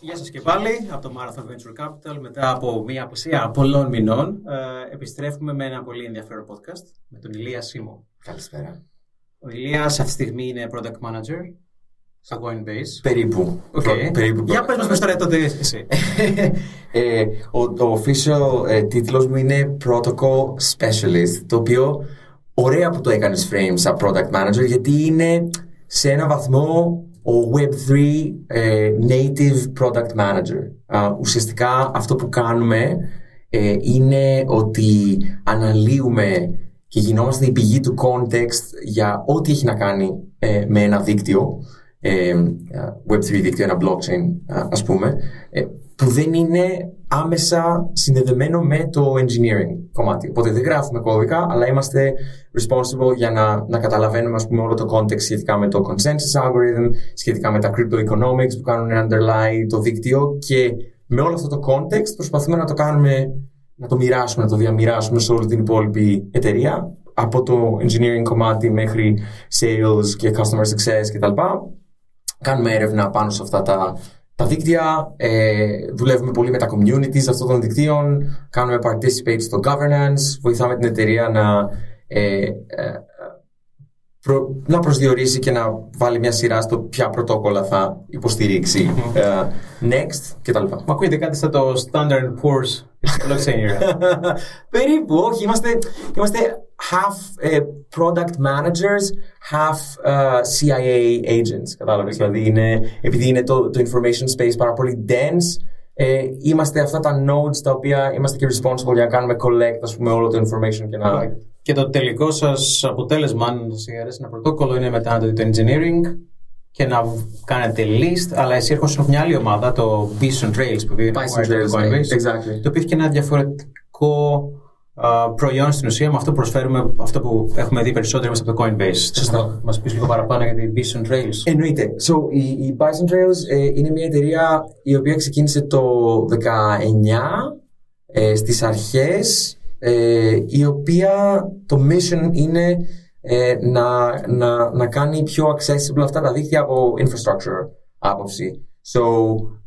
Γεια σας και πάλι από το Marathon Venture Capital. Μετά από μια απουσία πολλών μηνών, ε, επιστρέφουμε με ένα πολύ ενδιαφέρον podcast με τον Ηλία Σίμω. Καλησπέρα. Ο Ηλίας αυτή τη στιγμή είναι Product Manager στο Coinbase. Περίπου. Okay. Προ- περίπου. Για πες μας τώρα τότε εσύ. ε, ο, το official ε, τίτλος μου είναι Protocol Specialist, το οποίο ωραία που το έκανες frame σαν Product Manager, γιατί είναι σε ένα βαθμό ο Web3 ε, Native Product Manager. Α, ουσιαστικά αυτό που κάνουμε ε, είναι ότι αναλύουμε και γινόμαστε η πηγή του context για ό,τι έχει να κάνει ε, με ένα δίκτυο, ε, Web3 δίκτυο, ένα blockchain α- ας πούμε, ε, που δεν είναι άμεσα συνδεδεμένο με το engineering κομμάτι. Οπότε δεν γράφουμε κώδικα, αλλά είμαστε responsible για να, να καταλαβαίνουμε ας πούμε, όλο το context σχετικά με το consensus algorithm, σχετικά με τα crypto economics που κάνουν underlie το δίκτυο και με όλο αυτό το context προσπαθούμε να το κάνουμε, να το μοιράσουμε, να το διαμοιράσουμε σε όλη την υπόλοιπη εταιρεία από το engineering κομμάτι μέχρι sales και customer success κτλ. Κάνουμε έρευνα πάνω σε αυτά τα, τα δίκτυα, ε, δουλεύουμε πολύ με τα communities αυτών των δικτύων, κάνουμε participate στο governance, βοηθάμε την εταιρεία να, ε, ε, προ- να προσδιορίσει και να βάλει μια σειρά στο ποια πρωτόκολλα θα υποστηρίξει ε, next κτλ. Μου ακούγεται κάτι σαν το Standard Poor's blockchain era. Περίπου, όχι. Είμαστε, είμαστε half ε, product managers, half ε, CIA agents. Κατάλαβες; Δηλαδή, είναι, επειδή είναι το, το information space πάρα πολύ dense, ε, είμαστε αυτά τα nodes τα οποία είμαστε και responsible για να κάνουμε collect ας πούμε, όλο το information και να... και το τελικό σας αποτέλεσμα, αν σας αρέσει ένα πρωτόκολλο, είναι μετά να το δείτε engineering και να κάνετε list, αλλά εσύ έρχεσαι από μια άλλη ομάδα, το Bison Trails, που είναι Bison acquired από το Trails, ναι, Coinbase, exactly. το οποίο έχει και ένα διαφορετικό α, προϊόν στην ουσία με αυτό που προσφέρουμε, αυτό που έχουμε δει περισσότερο είμαστε από το Coinbase. Σωστά. Θα μας πεις λίγο παραπάνω για την Bison Trails. Εννοείται. So, η, η Bison Trails ε, είναι μια εταιρεία η οποία ξεκίνησε το 19 ε, στις αρχές ε, η οποία το mission είναι ε, να, να, να κάνει πιο accessible αυτά τα δίκτυα από infrastructure άποψη. So,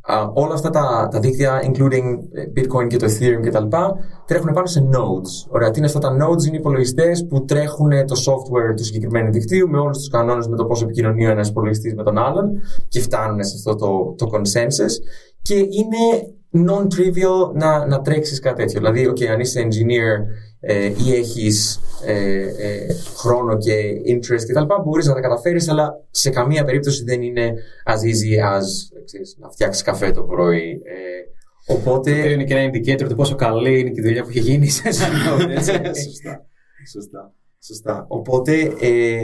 α, όλα αυτά τα, τα δίκτυα, including ε, Bitcoin και το Ethereum κτλ., τρέχουν πάνω σε nodes. Ωραία, τι είναι αυτά τα nodes, είναι υπολογιστές που τρέχουν το software του συγκεκριμένου δικτύου με όλους τους κανόνες με το πώς επικοινωνεί ο ένας υπολογιστής με τον άλλον και φτάνουν σε αυτό το, το consensus. Και είναι non-trivial να, να τρέξεις κάτι τέτοιο. Δηλαδή, okay, αν είσαι engineer ε, ή έχεις ε, ε, χρόνο και interest κτλ., μπορείς να τα καταφέρεις, αλλά σε καμία περίπτωση δεν είναι as easy as ξέρεις, να φτιάξεις καφέ το πρωί. Ε, οπότε. Το οποίο είναι και ένα indicator του πόσο καλή είναι και η δουλειά που έχει γίνει σε σαν node, έτσι. σωστά, σωστά, σωστά. Οπότε ε,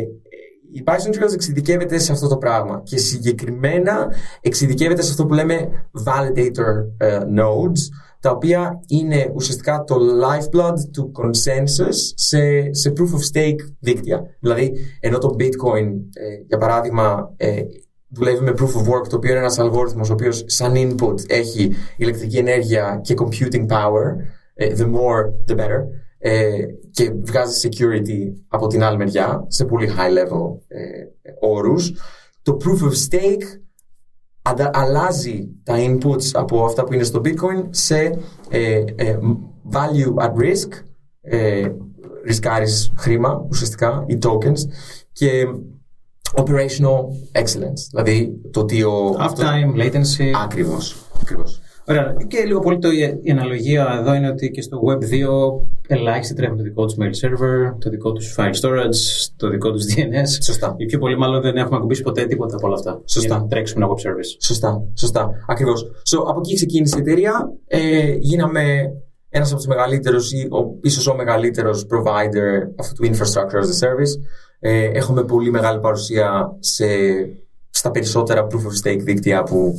η Bison Trails εξειδικεύεται σε αυτό το πράγμα και συγκεκριμένα εξειδικεύεται σε αυτό που λέμε validator ε, nodes τα οποία είναι ουσιαστικά το lifeblood του consensus σε, σε proof of stake δίκτυα. Δηλαδή, ενώ το bitcoin, ε, για παράδειγμα, ε, δουλεύει με proof of work, το οποίο είναι ένας αλγόριθμος ο οποίος σαν input έχει ηλεκτρική ενέργεια και computing power, ε, the more the better, ε, και βγάζει security από την άλλη μεριά σε πολύ high level ε, όρους. Το proof of stake αντα- αλλάζει τα inputs από αυτά που είναι στο bitcoin σε ε, ε, value at risk, ε, ρισκάρεις χρήμα ουσιαστικά, οι tokens και operational excellence, δηλαδή το ότι ο... Uptime, latency. Ακριβώς, ακριβώς. Ωραία. Και λίγο πολύ το, η αναλογία εδώ είναι ότι και στο Web2 ελάχιστοι τρέχουν το δικό τους mail server, το δικό τους file storage, το δικό τους DNS. Σωστά. Οι πιο πολλοί μάλλον δεν έχουμε ακουμπήσει ποτέ τίποτα από όλα αυτά. Σωστά. Για να τρέξουμε ένα web service. Σωστά, σωστά. Ακριβώς. So, από εκεί ξεκίνησε η εταιρεία. Ε, γίναμε ένας από τους μεγαλύτερους ή ο, ίσως ο μεγαλύτερος provider αυτού του infrastructure as a service. Ε, έχουμε πολύ μεγάλη παρουσία σε, στα περισσότερα proof of stake δίκτυα που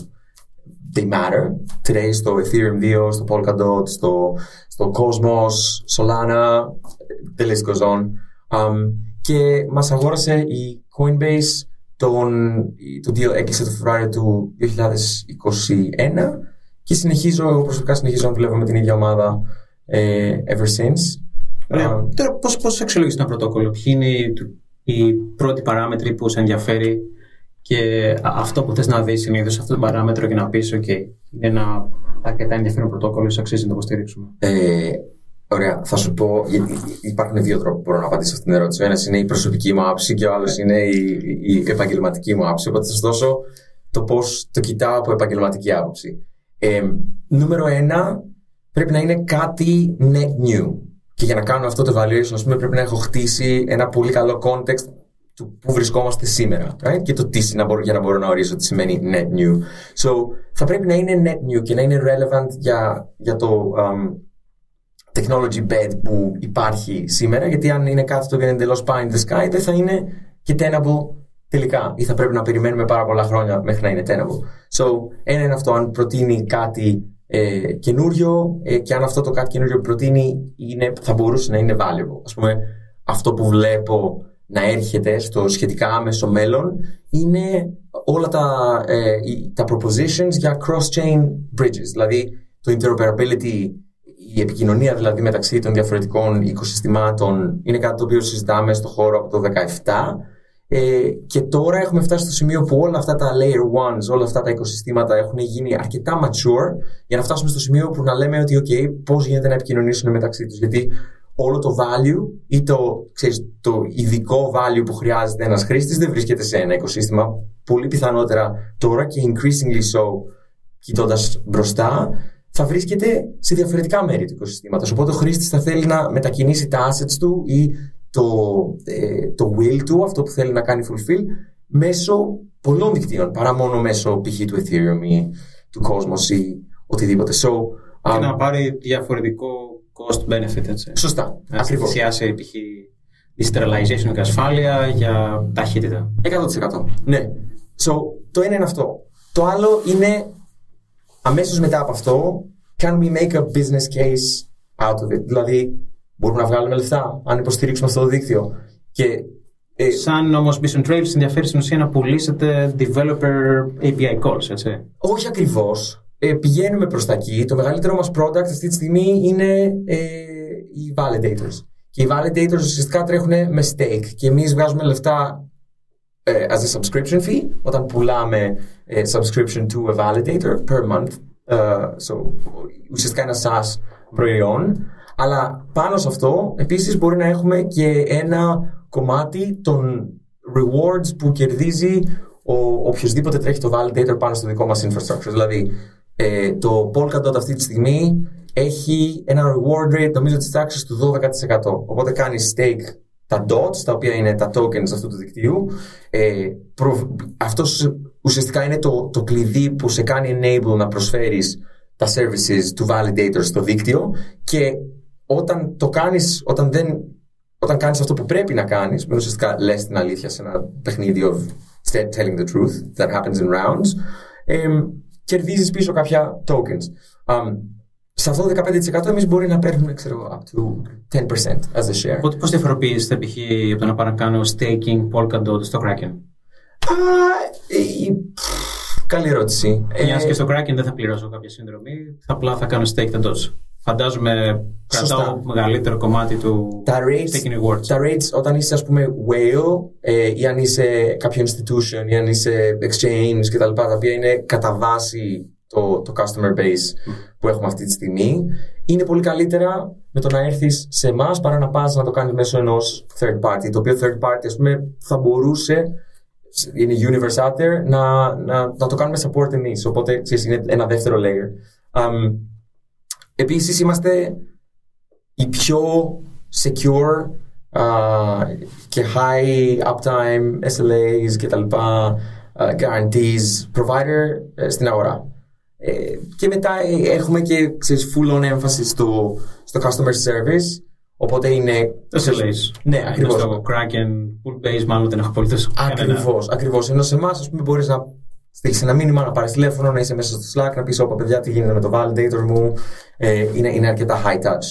they matter today στο Ethereum 2, στο Polkadot, στο, στο Cosmos, Solana, the list goes on. Um, και μας αγόρασε η Coinbase τον, το deal έκλεισε το Φεβρουάριο του 2021 και συνεχίζω, εγώ προσωπικά συνεχίζω να δουλεύω με την ίδια ομάδα ε, ever since. Ωραία. Um, Τώρα πώς, πώς αξιολογείς το πρωτόκολλο, ποιοι είναι οι, οι πρώτοι παράμετροι που σε ενδιαφέρει; Και αυτό που θες να δεις συνήθως αυτό το παράμετρο και να πεις ok, είναι ένα αρκετά ενδιαφέρον πρωτόκολλο, αξίζει να το υποστηρίξουμε. Ε, Ωραία, θα σου πω. Υπάρχουν δύο τρόποι που μπορώ να απαντήσω αυτή την ερώτηση. Ο ένας είναι η προσωπική μου άποψη και ο άλλος είναι η, η επαγγελματική μου άποψη. Οπότε θα σας δώσω το πώς το κοιτάω από επαγγελματική άποψη. Ε, νούμερο ένα, πρέπει να είναι κάτι net new. Και για να κάνω αυτό το evaluation, ας πούμε, πρέπει να έχω χτίσει ένα πολύ καλό context του που βρισκόμαστε σήμερα. Right? Και το τι να μπορώ, για να μπορώ να ορίσω τι σημαίνει net new. So, θα πρέπει να είναι net new και να είναι relevant για, για το. Um, technology bed που υπάρχει σήμερα, γιατί αν είναι κάτι το οποίο είναι εντελώς pie in the sky, δεν θα είναι και tenable τελικά. Ή θα πρέπει να περιμένουμε πάρα πολλά χρόνια μέχρι να είναι tenable. So, ένα είναι αυτό, αν προτείνει κάτι ε, καινούριο ε, και αν αυτό το κάτι καινούριο που προτείνει είναι, θα μπορούσε να είναι valuable. Ας πούμε, αυτό που βλέπω να έρχεται στο σχετικά άμεσο μέλλον είναι όλα τα, ε, τα propositions για cross-chain bridges. Δηλαδή, το interoperability η επικοινωνία δηλαδή μεταξύ των διαφορετικών οικοσυστημάτων είναι κάτι το οποίο συζητάμε στο χώρο από το 2017 ε, και τώρα έχουμε φτάσει στο σημείο που όλα αυτά τα layer ones, όλα αυτά τα οικοσυστήματα έχουν γίνει αρκετά mature για να φτάσουμε στο σημείο που να λέμε ότι ok, πώς γίνεται να επικοινωνήσουν μεταξύ τους γιατί όλο το value ή το, ξέρεις, το ειδικό value που χρειάζεται ένας χρήστης δεν βρίσκεται σε ένα οικοσύστημα πολύ πιθανότερα τώρα και increasingly so κοιτώντας μπροστά θα βρίσκεται σε διαφορετικά μέρη του οικοσυστήματος. Οπότε ο χρήστης θα θέλει να μετακινήσει τα assets του ή το, ε, το will του, αυτό που θέλει να κάνει fulfill, μέσω πολλών δικτύων παρά μόνο μέσω π.χ. του Ethereum ή του Cosmos ή οτιδήποτε. So, um, και να πάρει διαφορετικό cost benefit, έτσι. Σωστά. Να θυσιάσει π.χ. decentralization και ασφάλεια για ταχύτητα. 100%. Ναι. So, το ένα είναι αυτό. Το άλλο είναι αμέσως μετά από αυτό, can we make a business case out of it; Δηλαδή, μπορούμε να βγάλουμε λεφτά αν υποστηρίξουμε αυτό το δίκτυο. Και, ε, Σαν όμως Business Trails ενδιαφέρει στην ουσία να πουλήσετε developer API calls, έτσι. Όχι ακριβώς. Ε, πηγαίνουμε προς τα εκεί. Το μεγαλύτερο μας product αυτή τη στιγμή είναι ε, οι validators. Και οι validators ουσιαστικά τρέχουν με stake. Και εμείς βγάζουμε λεφτά ε, as a subscription fee όταν πουλάμε ε, subscription to a validator per month. Uh, so, ουσιαστικά ένα SaaS προϊόν. Αλλά πάνω σε αυτό επίσης μπορεί να έχουμε και ένα κομμάτι των rewards που κερδίζει ο οποιοδήποτε τρέχει το validator πάνω στο δικό μας infrastructure. Δηλαδή ε, το Polkadot αυτή τη στιγμή έχει ένα reward rate νομίζω της τάξης του 12%. Οπότε κάνεις stake τα dots, τα οποία είναι τα tokens αυτού του δικτύου. Ε, προ, αυτός ουσιαστικά είναι το, το κλειδί που σε κάνει enable να προσφέρεις τα services του validator στο δίκτυο και όταν το κάνεις, όταν δεν όταν κάνεις αυτό που πρέπει να κάνεις, με ουσιαστικά λες την αλήθεια σε ένα παιχνίδι of telling the truth that happens in rounds, ε, κερδίζεις πίσω κάποια tokens. Um, σε αυτό το 15% εμείς μπορεί να παίρνουμε ξέρω, up to 10% as a share. Οπότε πώς διαφοροποιήσετε π.χ. από το να πάω να κάνω staking Polkadot στο Kraken; Uh, καλή ερώτηση. Μιας ε, και στο Kraken δεν θα πληρώσω κάποια συνδρομή, θα απλά θα κάνω stake τα dots. Φαντάζομαι κρατάω μεγαλύτερο κομμάτι του τα rates, taking rewards. Τα rates όταν είσαι ας πούμε whale ε, ή αν είσαι κάποιο institution ή αν είσαι exchange κτλ. Τα, τα οποία είναι κατά βάση το, το customer base που έχουμε αυτή τη στιγμή, είναι πολύ καλύτερα με το να έρθεις σε εμάς παρά να πας να το κάνεις μέσω ενός third party. Το οποίο third party, ας πούμε, θα μπορούσε, είναι universe out there, να, να, να το κάνουμε support εμείς. Οπότε, ξέρεις, είναι ένα δεύτερο layer. Um, Επίσης, είμαστε η πιο secure uh, και high uptime SLAs και τα λοιπά uh, guarantees provider uh, στην αγορά. Ε, και μετά ε, έχουμε και ξέρεις, full on έμφαση στο, στο customer service. Οπότε είναι. Το SLAs. Ναι, ακριβώς. Στο Kraken, pool base, μάλλον δεν έχω πολύ τόσο. Ακριβώς. Ακριβώς. Ενώ σε εμάς, ας πούμε, μπορείς να στείλεις ένα μήνυμα, να πάρεις τηλέφωνο, να είσαι μέσα στο Slack, να πεις: Όπα, παιδιά, τι γίνεται με το validator μου; Ε, είναι, είναι αρκετά high touch.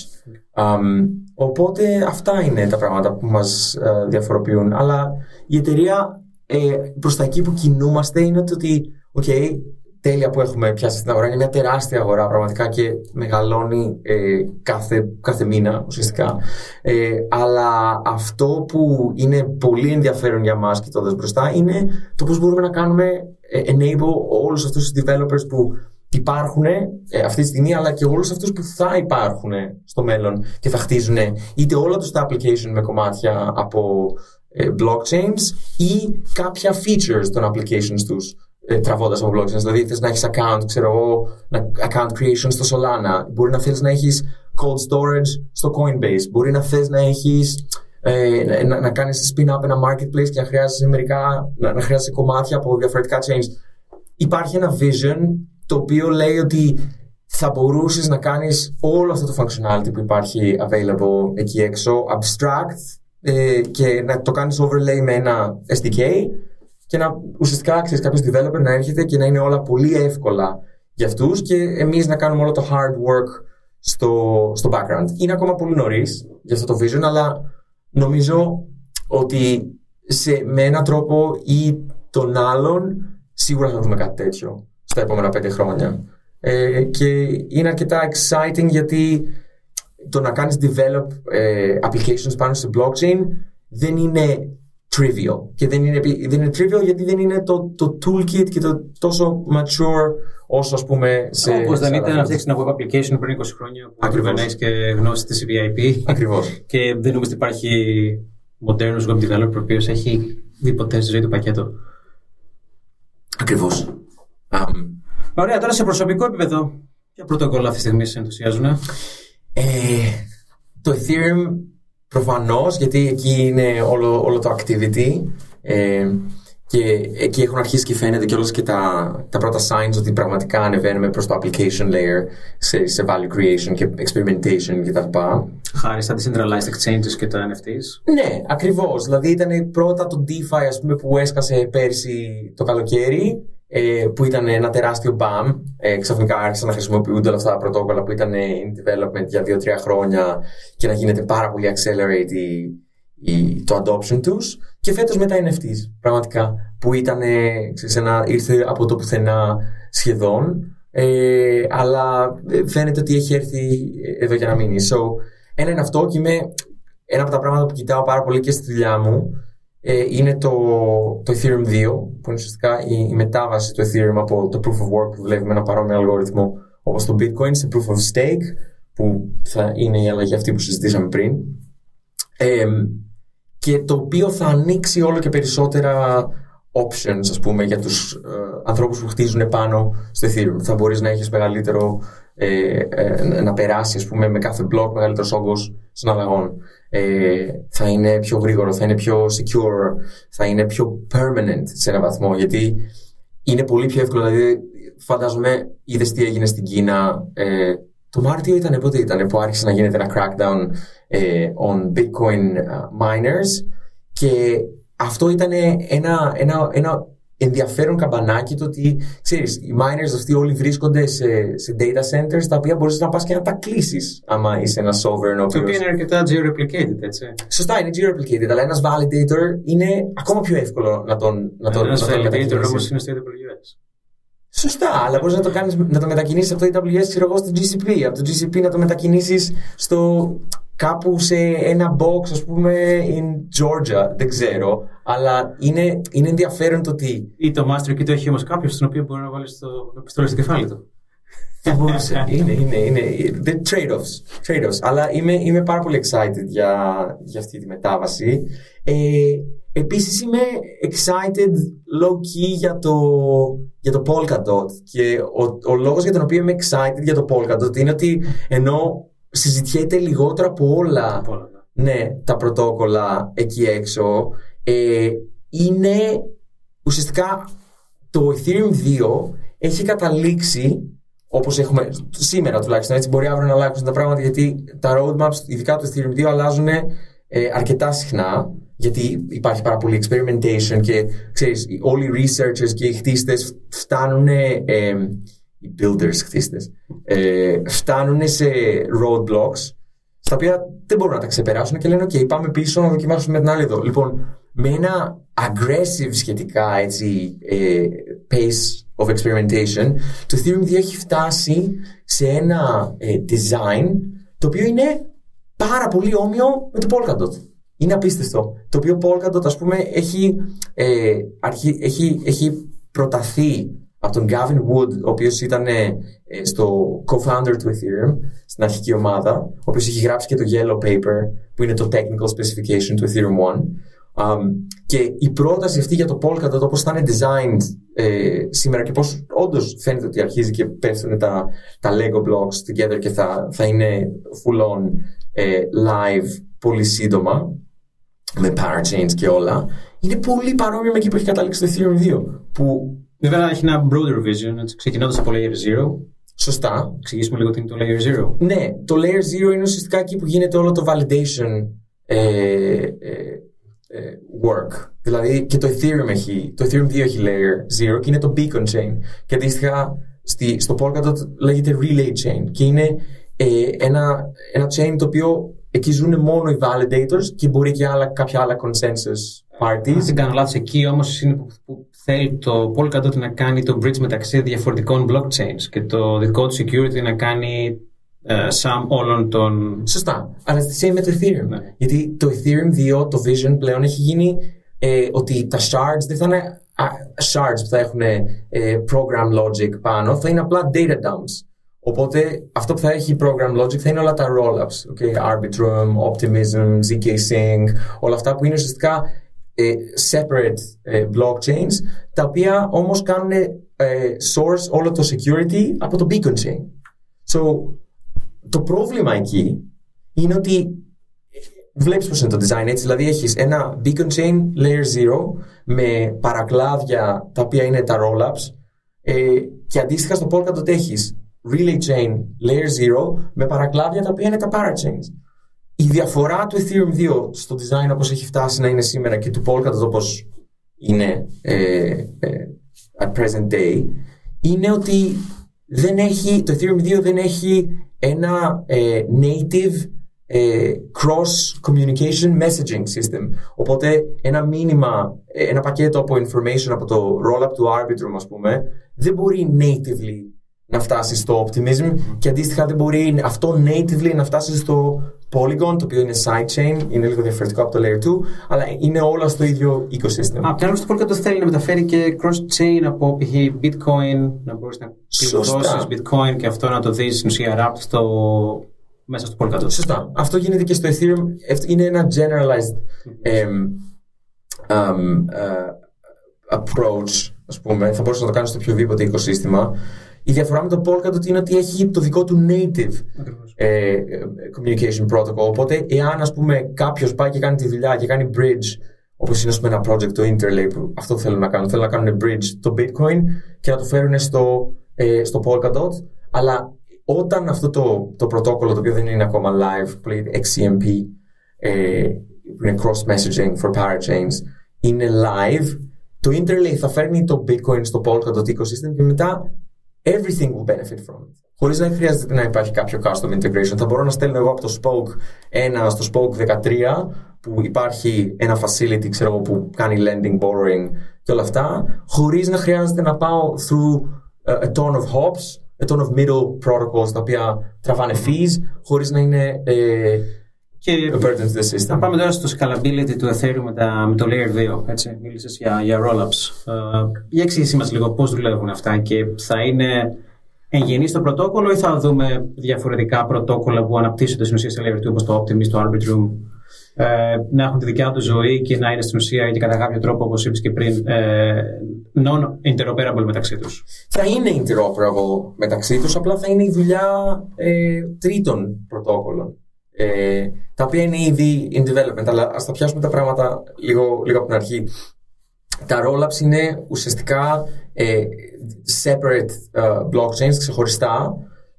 Um, οπότε αυτά είναι τα πράγματα που μας uh, διαφοροποιούν. Αλλά η εταιρεία ε, προς τα εκεί που κινούμαστε είναι ότι, okay, τέλεια που έχουμε πιάσει στην αγορά. Είναι μια τεράστια αγορά πραγματικά και μεγαλώνει ε, κάθε, κάθε μήνα ουσιαστικά. Ε, αλλά αυτό που είναι πολύ ενδιαφέρον για μας κοιτώντας μπροστά είναι το πώς μπορούμε να κάνουμε ε, enable όλους αυτούς τους developers που υπάρχουν ε, αυτή τη στιγμή αλλά και όλους αυτούς που θα υπάρχουν στο μέλλον και θα χτίζουν είτε όλα τους τα application με κομμάτια από ε, blockchains ή κάποια features των applications τους ε, τραβώντας από blockchains. Δηλαδή, θες να έχεις account, ξέρω εγώ, account creation στο Solana. Μπορεί να θέλει να έχεις cold storage στο Coinbase. Μπορεί να θες να έχεις. Ε, να, να κάνεις spin-up ένα marketplace και να χρειάζεσαι μερικά, να, να χρειάζεσαι κομμάτια από διαφορετικά chains. Υπάρχει ένα vision το οποίο λέει ότι θα μπορούσες να κάνεις όλο αυτό το functionality που υπάρχει available εκεί έξω, abstract, ε, και να το κάνεις overlay με ένα SDK και να ουσιαστικά ξέρεις κάποιος developer να έρχεται και να είναι όλα πολύ εύκολα για αυτούς και εμείς να κάνουμε όλο το hard work στο, στο background. Είναι ακόμα πολύ νωρίς για αυτό το vision, αλλά νομίζω ότι σε, με έναν τρόπο ή τον άλλον σίγουρα θα δούμε κάτι τέτοιο στα επόμενα πέντε χρόνια. Ε, και είναι αρκετά exciting γιατί το να κάνεις develop ε, applications πάνω σε blockchain δεν είναι trivial. Και δεν είναι, δεν είναι trivial γιατί δεν είναι το, το toolkit και το τόσο mature όσο ας πούμε σε. Όπως δεν ήταν να φτιάξει ένα web application πριν 20 χρόνια που έπρεπε να έχει και γνώση της VIP. Ακριβώς. και δεν νομίζω ότι υπάρχει μοντέρνος web developer ο οποίος έχει δει ποτέ στη ζωή του πακέτο. Ακριβώς. Um, Ωραία, τώρα σε προσωπικό επίπεδο, ποια πρωτοκόλλα αυτή τη στιγμή σε ενθουσιάζουν. Ε, το Ethereum Προφανώς, γιατί εκεί είναι όλο, όλο το activity. Ε, και εκεί έχουν αρχίσει και φαίνεται κιόλας και τα, τα πρώτα signs ότι πραγματικά ανεβαίνουμε προς το application layer σε, σε value creation και experimentation κτλ. Χάρη στα decentralized exchanges και τα NFTs. Ναι, ακριβώς. Δηλαδή ήταν πρώτα το DeFi ας πούμε, που έσκασε πέρσι το καλοκαίρι ε, που ήταν ένα τεράστιο BAM. Ε, ξαφνικά άρχισαν να χρησιμοποιούνται όλα αυτά τα πρωτόκολλα που ήταν in development για 2-3 χρόνια και να γίνεται πάρα πολύ accelerate η, το adoption τους. Και φέτος με τα NFTs, πραγματικά, που ήταν, ξέρεις, ένα, ήρθε από το πουθενά σχεδόν, ε, αλλά φαίνεται ότι έχει έρθει εδώ για να μείνει. So, ένα είναι αυτό και είμαι ένα από τα πράγματα που κοιτάω πάρα πολύ και στη δουλειά μου ε, είναι το, το Ethereum 2, που είναι ουσιαστικά η, η, μετάβαση του Ethereum από το Proof of Work που δουλεύει με ένα παρόμοιο αλγόριθμο όπως το Bitcoin σε Proof of Stake, που θα είναι η αλλαγή αυτή που συζητήσαμε πριν. Ε, και το οποίο θα ανοίξει όλο και περισσότερα options, ας πούμε, για τους ε, ανθρώπους που χτίζουν πάνω στο Ethereum. Θα μπορείς να έχεις μεγαλύτερο, ε, ε, να περάσεις, ας πούμε, με κάθε block μεγαλύτερος όγκος συναλλαγών ε, θα είναι πιο γρήγορο, θα είναι πιο secure, θα είναι πιο permanent σε έναν βαθμό. Γιατί είναι πολύ πιο εύκολο. Δηλαδή, φαντάζομαι, είδες τι έγινε στην Κίνα. Ε, το Μάρτιο ήταν πότε ήταν που άρχισε να γίνεται ένα crackdown ε, on Bitcoin ε, miners και αυτό ήταν ένα, ένα, ένα ενδιαφέρον καμπανάκι το ότι, ξέρεις, οι miners αυτοί όλοι βρίσκονται σε, σε data centers τα οποία μπορείς να πας και να τα κλείσεις άμα είσαι ένας sovereign. Το οποίο είναι αρκετά geo-replicated, έτσι. Σωστά, είναι geo-replicated, αλλά ένας validator είναι ακόμα πιο εύκολο να τον, να τον, ένας να τον validator όμως είναι στο AWS. Σωστά, αλλά μπορείς να το, κάνεις, να το μετακινήσεις από το AWS ξέρω εγώ, στο GCP. Από το GCP να το μετακινήσεις στο κάπου σε ένα box, ας πούμε, in Georgia. Δεν ξέρω. Αλλά είναι, είναι ενδιαφέρον το ότι. Ή το master key το έχει όμως κάποιος, στον οποίο μπορεί να βάλεις το πιστόλι στο κεφάλι του. Θα μπορούσε. είναι, είναι, είναι. The trade-offs. trade-offs. Αλλά είμαι, είμαι πάρα πολύ excited για, για αυτή τη μετάβαση. Ε, Επίσης είμαι excited low key για το, για το Polkadot και ο, ο λόγος για τον οποίο είμαι excited για το Polkadot είναι ότι ενώ συζητιέται λιγότερο από όλα ναι. ναι, τα πρωτόκολλα εκεί έξω ε, είναι ουσιαστικά το Ethereum 2 έχει καταλήξει όπως έχουμε σήμερα τουλάχιστον έτσι μπορεί αύριο να αλλάξουν τα πράγματα γιατί τα roadmaps ειδικά το Ethereum 2 αλλάζουν ε, αρκετά συχνά γιατί υπάρχει πάρα πολύ experimentation και ξέρεις, όλοι οι researchers και οι χτίστες φτάνουν ε, οι builders χτίστες ε, φτάνουν σε roadblocks στα οποία δεν μπορούν να τα ξεπεράσουν και λένε ok πάμε πίσω να δοκιμάσουμε την άλλη εδώ λοιπόν με ένα aggressive σχετικά έτσι, ε, pace of experimentation το Ethereum 2 έχει φτάσει σε ένα ε, design το οποίο είναι πάρα πολύ όμοιο με το Polkadot είναι απίστευτο. Το οποίο Polkadot, ας πούμε, έχει, ε, αρχι, έχει, έχει προταθεί από τον Gavin Wood, ο οποίος ήταν ε, στο co-founder του Ethereum, στην αρχική ομάδα, ο οποίος έχει γράψει και το Yellow Paper, που είναι το technical specification του Ethereum 1. Um, και η πρόταση αυτή για το Polkadot, όπως θα είναι designed ε, σήμερα και πώς όντως φαίνεται ότι αρχίζει και πέφτουν τα, τα Lego blocks together και θα, θα είναι full on ε, live πολύ σύντομα, με parachains και όλα, είναι πολύ παρόμοιο με εκεί που έχει καταλήξει το Ethereum 2. Που... Βέβαια έχει ένα broader vision, ξεκινώντας από Layer 0. Σωστά. Εξηγήσουμε λίγο τι είναι το Layer 0. Ναι, το Layer 0 είναι ουσιαστικά εκεί που γίνεται όλο το validation ε, ε, ε, work. Δηλαδή και το Ethereum έχει, το Ethereum 2 έχει Layer 0 και είναι το Beacon Chain. Και αντίστοιχα στη, στο Polkadot λέγεται Relay Chain και είναι ε, ένα, ένα chain το οποίο εκεί ζουν μόνο οι validators και μπορεί και άλλα, κάποια άλλα consensus parties. Αν δεν κάνω λάθος, εκεί όμως είναι που, που θέλει το Polkadot να κάνει το bridge μεταξύ διαφορετικών blockchains και το δικό του security να κάνει uh, sum όλων των. Σωστά. Αλλά στη same με το Ethereum. Ναι. Γιατί το Ethereum 2, το Vision πλέον έχει γίνει ε, ότι τα shards δεν θα είναι shards που θα έχουν ε, program logic πάνω, θα είναι απλά data dumps. Οπότε αυτό που θα έχει η program logic θα είναι όλα τα rollups. Okay? Arbitrum, Optimism, ZK Sync, όλα αυτά που είναι ουσιαστικά ε, separate ε, blockchains, τα οποία όμως κάνουν ε, source όλο το security από το beacon chain. So, το πρόβλημα εκεί είναι ότι βλέπεις πώς είναι το design έτσι, δηλαδή έχεις ένα beacon chain layer 0 με παρακλάδια τα οποία είναι τα rollups και αντίστοιχα στο Polkadot έχεις relay chain layer 0 με παρακλάδια τα οποία είναι τα parachains. Η διαφορά του Ethereum 2 στο design όπως έχει φτάσει να είναι σήμερα και του Polkadot όπως είναι ε, ε, at present day είναι ότι δεν έχει, το Ethereum 2 δεν έχει ένα ε, native ε, cross communication messaging system. Οπότε ένα μήνυμα, ένα πακέτο από information από το rollup του Arbitrum ας πούμε δεν μπορεί natively να φτάσει στο Optimism και αντίστοιχα δεν μπορεί αυτό natively να φτάσει στο Polygon, το οποίο είναι sidechain, είναι λίγο διαφορετικό από το Layer 2, αλλά είναι όλα στο ίδιο ecosystem. Απ' την άλλη, το Polygon θέλει να μεταφέρει και cross-chain από π.χ. Bitcoin, να μπορείς να κλειδώσει Bitcoin και αυτό να το δεις στην ουσία wrapped στο... μέσα στο Polygon. Σωστά. Αυτό γίνεται και στο Ethereum. Είναι ένα generalized um, um, uh, approach, ας πούμε. Θα μπορούσε να το κάνει στο οποιοδήποτε οικοσύστημα. Η διαφορά με το Polkadot είναι ότι έχει το δικό του native ε, communication protocol. Οπότε, εάν ας πούμε κάποιος πάει και κάνει τη δουλειά και κάνει bridge, όπως είναι πούμε, ένα project το Interlay, που αυτό θέλουν να κάνουν. Θέλουν να κάνουν bridge το Bitcoin και να το φέρουν στο, ε, στο Polkadot. Αλλά όταν αυτό το, το πρωτόκολλο, το οποίο δεν είναι ακόμα live, που λέγεται XCMP, ε, που είναι cross messaging for parachains, είναι live, το Interlay θα φέρνει το Bitcoin στο Polkadot ecosystem και μετά everything will benefit from it. Χωρίς να χρειάζεται να υπάρχει κάποιο custom integration. Θα μπορώ να στέλνω εγώ από το Spoke 1 στο Spoke 13, που υπάρχει ένα facility ξέρω, που κάνει lending, borrowing και όλα αυτά, χωρίς να χρειάζεται να πάω through a ton of hops, a ton of middle protocols τα οποία τραβάνε fees, χωρίς να είναι. Ε, και να πάμε τώρα στο scalability του Ethereum με, τα, με το Layer 2. Έτσι. Μίλησες για, για rollups. Uh, για εξήγησή μας λίγο πώς δουλεύουν αυτά και θα είναι εγγενή στο πρωτόκολλο ή θα δούμε διαφορετικά πρωτόκολλα που αναπτύσσονται στην ουσία σε Layer 2 όπως το Optimus, το Arbitrum ε, να έχουν τη δικιά τους ζωή και να είναι στην ουσία και κατά κάποιο τρόπο, όπως είπες και πριν, ε, non-interoperable μεταξύ τους. Θα είναι interoperable μεταξύ τους, απλά θα είναι η δουλειά ε, τρίτων πρωτόκολλων ε, τα οποία είναι ήδη in development, αλλά ας τα πιάσουμε τα πράγματα λίγο, λίγο από την αρχή. Τα rollups είναι ουσιαστικά ε, separate uh, blockchains, ξεχωριστά,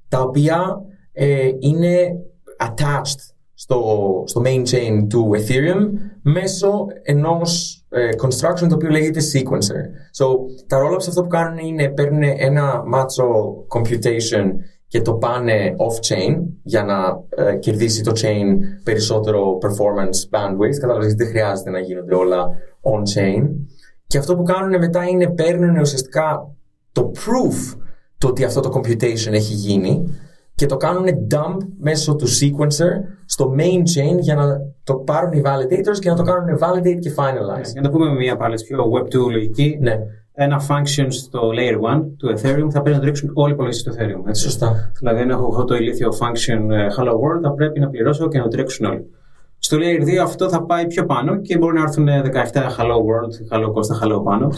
τα οποία ε, είναι attached στο, στο main chain του Ethereum μέσω ενός ε, construction το οποίο λέγεται sequencer. So, τα rollups αυτό που κάνουν είναι παίρνουν ένα μάτσο computation και το πάνε off-chain για να ε, κερδίσει το chain περισσότερο performance bandwidth. Κατάλαβες, δεν χρειάζεται να γίνονται όλα on-chain. Και αυτό που κάνουν μετά είναι παίρνουν ουσιαστικά το proof το ότι αυτό το computation έχει γίνει και το κάνουν dump μέσω του sequencer στο main chain για να το πάρουν οι validators και να το κάνουν validate και finalize. Για να το πούμε με μια πάλι πιο Web2 λογική, Ναι, ένα function στο layer 1 του Ethereum θα πρέπει να το ρίξουν όλοι οι υπολογιστέ του Ethereum. Έτσι. σωστά. Δηλαδή, αν έχω εγώ το ηλίθιο function ε, Hello World, θα πρέπει να πληρώσω και να το τρέξουν όλοι. Στο layer 2 αυτό θα πάει πιο πάνω και μπορεί να έρθουν 17 Hello World, Hello Costa, Hello πάνω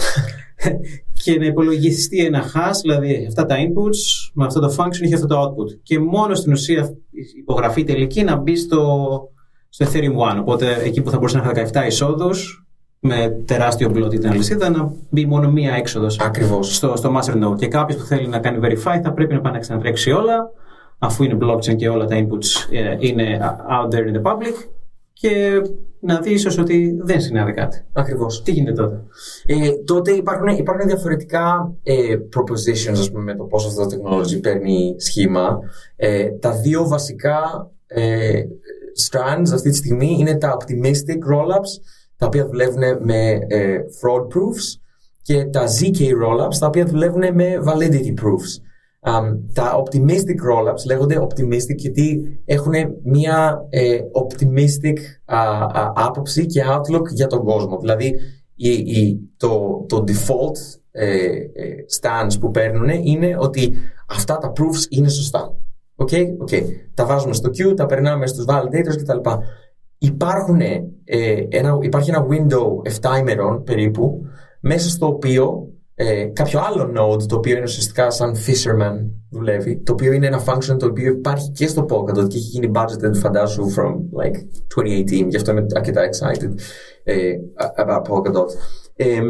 και να υπολογιστεί ένα hash, δηλαδή αυτά τα inputs με αυτό το function έχει αυτό το output. Και μόνο στην ουσία η υπογραφή τελική να μπει στο, στο Ethereum 1. Οπότε εκεί που θα μπορούσε να έχεις 17 εισόδους με τεράστιο μπλότι την αλυσίδα να μπει μόνο μία έξοδος Ακριβώς. στο, στο Master Node. Και κάποιος που θέλει να κάνει verify θα πρέπει να πάει να ξανατρέξει όλα, αφού είναι blockchain και όλα τα inputs ε, είναι out there in the public, και να δει ίσως ότι δεν συνάδει κάτι. Ακριβώς. Τι γίνεται τότε; Ε, τότε υπάρχουν, υπάρχουν διαφορετικά ε, propositions ας πούμε, με το πώς αυτό το technology παίρνει σχήμα. Ε, τα δύο βασικά ε, strands αυτή τη στιγμή είναι τα optimistic rollups τα οποία δουλεύουν με ε, fraud proofs και τα ZK rollups τα οποία δουλεύουν με validity proofs. Um, τα optimistic rollups λέγονται optimistic γιατί έχουν μια ε, optimistic α, α, άποψη και outlook για τον κόσμο. Δηλαδή η, η, το, το default ε, ε, stance που παίρνουν είναι ότι αυτά τα proofs είναι σωστά. Okay? Okay. Τα βάζουμε στο queue, τα περνάμε στους validators κτλ. Υπάρχουν, ε, ένα, υπάρχει ένα window 7 ημερών περίπου μέσα στο οποίο ε, κάποιο άλλο node το οποίο είναι ουσιαστικά σαν fisherman δουλεύει το οποίο είναι ένα function το οποίο υπάρχει και στο Polkadot και έχει γίνει budgeted φαντάσου from like 2018 γι' αυτό είμαι αρκετά excited ε, about Polkadot. Ε,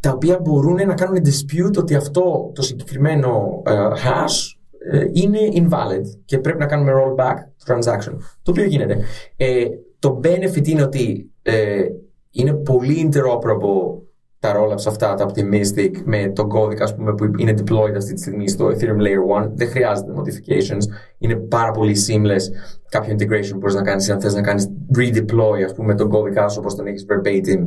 τα οποία μπορούν να κάνουν dispute ότι αυτό το συγκεκριμένο ε, hash ε, είναι invalid και πρέπει να κάνουμε rollback. το transaction. Το οποίο γίνεται. Ε, το benefit είναι ότι ε, είναι πολύ interoperable τα rollups αυτά, τα optimistic με τον κώδικα ας πούμε, που είναι deployed αυτή τη στιγμή στο Ethereum Layer 1 δεν χρειάζεται modifications. Είναι πάρα πολύ seamless. Κάποιο integration που μπορείς να κάνεις. Αν θες να κάνεις redeploy ας πούμε τον κώδικα σου όπως τον έχεις verbatim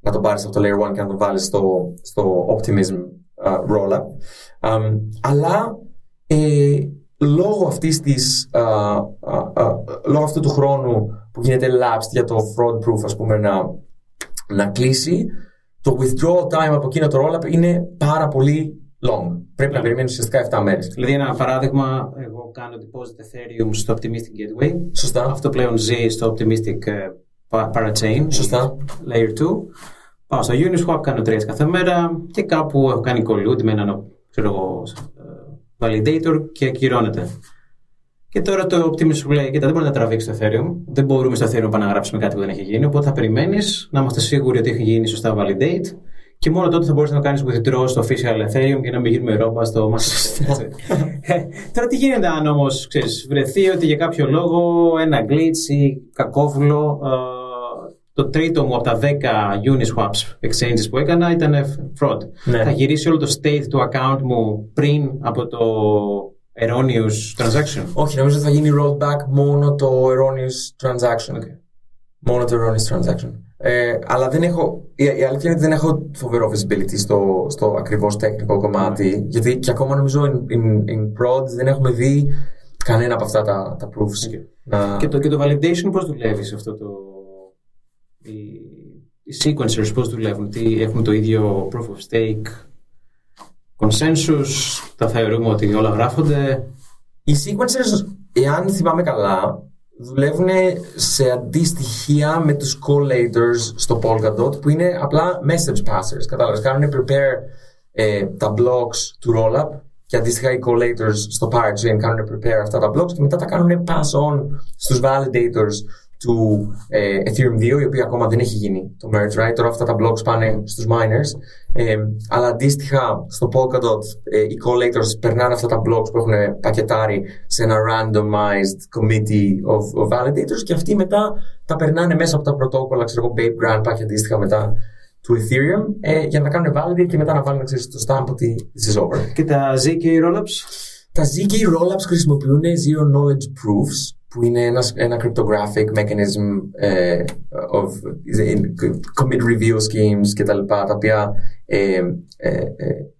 να τον πάρεις από το Layer 1 και να τον βάλεις στο, στο Optimism uh, rollup. Um, αλλά ε, λόγω αυτής της uh, uh, uh, λόγω αυτού του χρόνου που γίνεται lapsed για το fraud proof ας πούμε να, να κλείσει το withdrawal time από εκείνο το rollup είναι πάρα πολύ long. Πρέπει να περιμένεις ουσιαστικά 7 μέρες. Δηλαδή, ένα παράδειγμα, εγώ κάνω deposit Ethereum στο Optimistic Gateway. Σωστά. Αυτό πλέον ζει στο Optimistic ε, pa- Parachain. Σωστά. Layer 2. Πάω στο Uniswap, κάνω trades κάθε μέρα και κάπου έχω κάνει collude με έναν ξέρω εγώ, ε, validator και ακυρώνεται. Και τώρα το Optimism σου λέει: Κοίτα, δεν μπορεί να τραβήξει το Ethereum. Δεν μπορούμε στο Ethereum να γράψουμε κάτι που δεν έχει γίνει. Οπότε θα περιμένεις να είμαστε σίγουροι ότι έχει γίνει σωστά validate. Και μόνο τότε θα μπορέσει να κάνεις withdraw στο official Ethereum και να μην γίνουμε ρόμπα στο Master. Ε, τώρα τι γίνεται αν όμως βρεθεί ότι για κάποιο λόγο ένα glitch ή κακόβουλο ε, το τρίτο μου από τα 10 Uniswaps exchanges που έκανα ήταν fraud. Ναι. Θα γυρίσει όλο το state του account μου πριν από το erroneous transaction; Όχι, νομίζω ότι θα γίνει rollback μόνο το erroneous transaction. Μόνο το erroneous transaction. Ε, αλλά δεν έχω, η, η αλήθεια είναι ότι δεν έχω φοβερό visibility στο, στο ακριβώς τεχνικό κομμάτι. Γιατί και ακόμα νομίζω in, in, in prod δεν έχουμε δει κανένα από αυτά τα, τα proofs. Να... Και το, και το validation πώς δουλεύει σε αυτό το... Οι, οι sequencers πώς δουλεύουν, τι, έχουν το ίδιο proof of stake consensus, τα θεωρούμε ότι όλα γράφονται. Οι sequencers, εάν θυμάμαι καλά, δουλεύουν σε αντιστοιχεία με τους collators στο Polkadot που είναι απλά message passers. Κατάλαβες, κάνουν prepare ε, τα blocks του rollup και αντίστοιχα οι collators στο Parachain κάνουν prepare αυτά τα blocks και μετά τα κάνουν pass on στους validators του ε, Ethereum 2, η οποία ακόμα δεν έχει γίνει το merge, right? Τώρα αυτά τα blocks πάνε στους miners. Ε, αλλά αντίστοιχα στο Polkadot ε, οι collators περνάνε αυτά τα blocks που έχουν πακετάρει σε ένα randomized committee of, of validators και αυτοί μετά τα περνάνε μέσα από τα πρωτόκολλα, ξέρω εγώ, Babe Grand, και αντίστοιχα μετά του Ethereum ε, για να κάνουν validate και μετά να βάλουν ξέρεις, το stamp ότι this is over. Και τα ZK rollups? Τα ZK rollups χρησιμοποιούν zero knowledge proofs που είναι ένας, ένα cryptographic mechanism ε, of commit review schemes και τα λοιπά τα οποία ε, ε,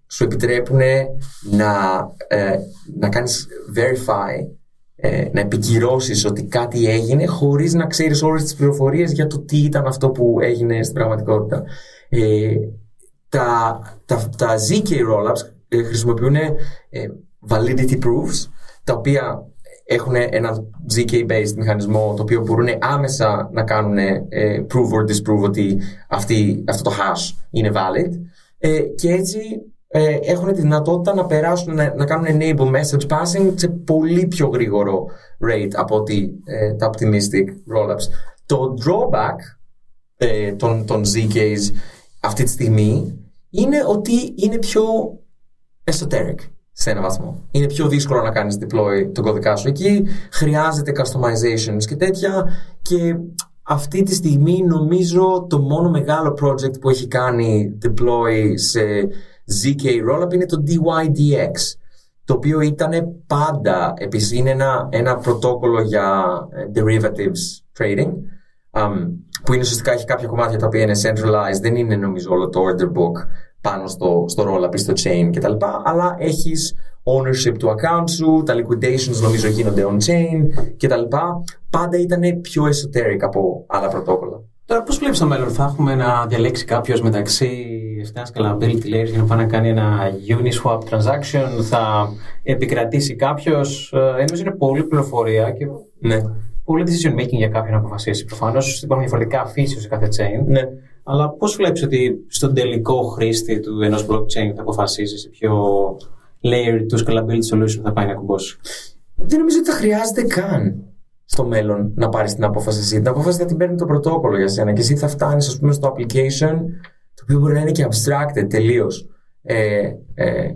σου επιτρέπουν να, να κάνεις verify να επικυρώσεις ότι κάτι έγινε χωρίς να ξέρεις όλες τις πληροφορίες για το τι ήταν αυτό που έγινε στην πραγματικότητα. τα, τα, τα ZK rollups χρησιμοποιούν validity proofs τα οποία έχουν ένα ZK-based μηχανισμό το οποίο μπορούν άμεσα να κάνουν ε, prove or disprove ότι αυτή, αυτό το hash είναι valid ε, και έτσι ε, έχουν τη δυνατότητα να περάσουν, να, να κάνουν enable message passing σε πολύ πιο γρήγορο rate από ότι ε, τα optimistic rollups. Το drawback ε, των, των ZKs αυτή τη στιγμή είναι ότι είναι πιο esoteric σε ένα βαθμό. Είναι πιο δύσκολο να κάνεις deploy τον κωδικά σου εκεί, χρειάζεται customizations και τέτοια. Και αυτή τη στιγμή νομίζω το μόνο μεγάλο project που έχει κάνει deploy σε ZK Rollup είναι το DYDX το οποίο ήταν πάντα, επίσης είναι ένα, ένα πρωτόκολλο για ε, derivatives trading um, που είναι ουσιαστικά έχει κάποια κομμάτια τα οποία είναι centralized, δεν είναι νομίζω όλο το order book πάνω στο, στο rollup ή στο chain κτλ. Αλλά έχεις ownership του account σου, τα liquidations νομίζω γίνονται on-chain κτλ. Πάντα ήταν πιο esoteric από άλλα πρωτόκολλα. Τώρα, πώς βλέπεις το μέλλον, θα έχουμε να διαλέξει κάποιος μεταξύ 7 scalability layers για να πάει να κάνει ένα Uniswap transaction, θα επικρατήσει κάποιος. Ε, νομίζω είναι πολλή πληροφορία και ναι. πολύ decision making για κάποιον να αποφασίσει. Προφανώς υπάρχουν διαφορετικά φύσει σε κάθε chain. Ναι. Αλλά πώς βλέπεις ότι στον τελικό χρήστη του ενός blockchain θα αποφασίσει σε ποιο layer του scalability solution θα πάει να κουμπώσει; Δεν νομίζω ότι θα χρειάζεται καν στο μέλλον να πάρεις την απόφαση εσύ. Την απόφαση θα την παίρνει το πρωτόκολλο για σένα και εσύ θα φτάνεις, ας πούμε, στο application το οποίο μπορεί να είναι και abstracted τελείως. Ε, ε,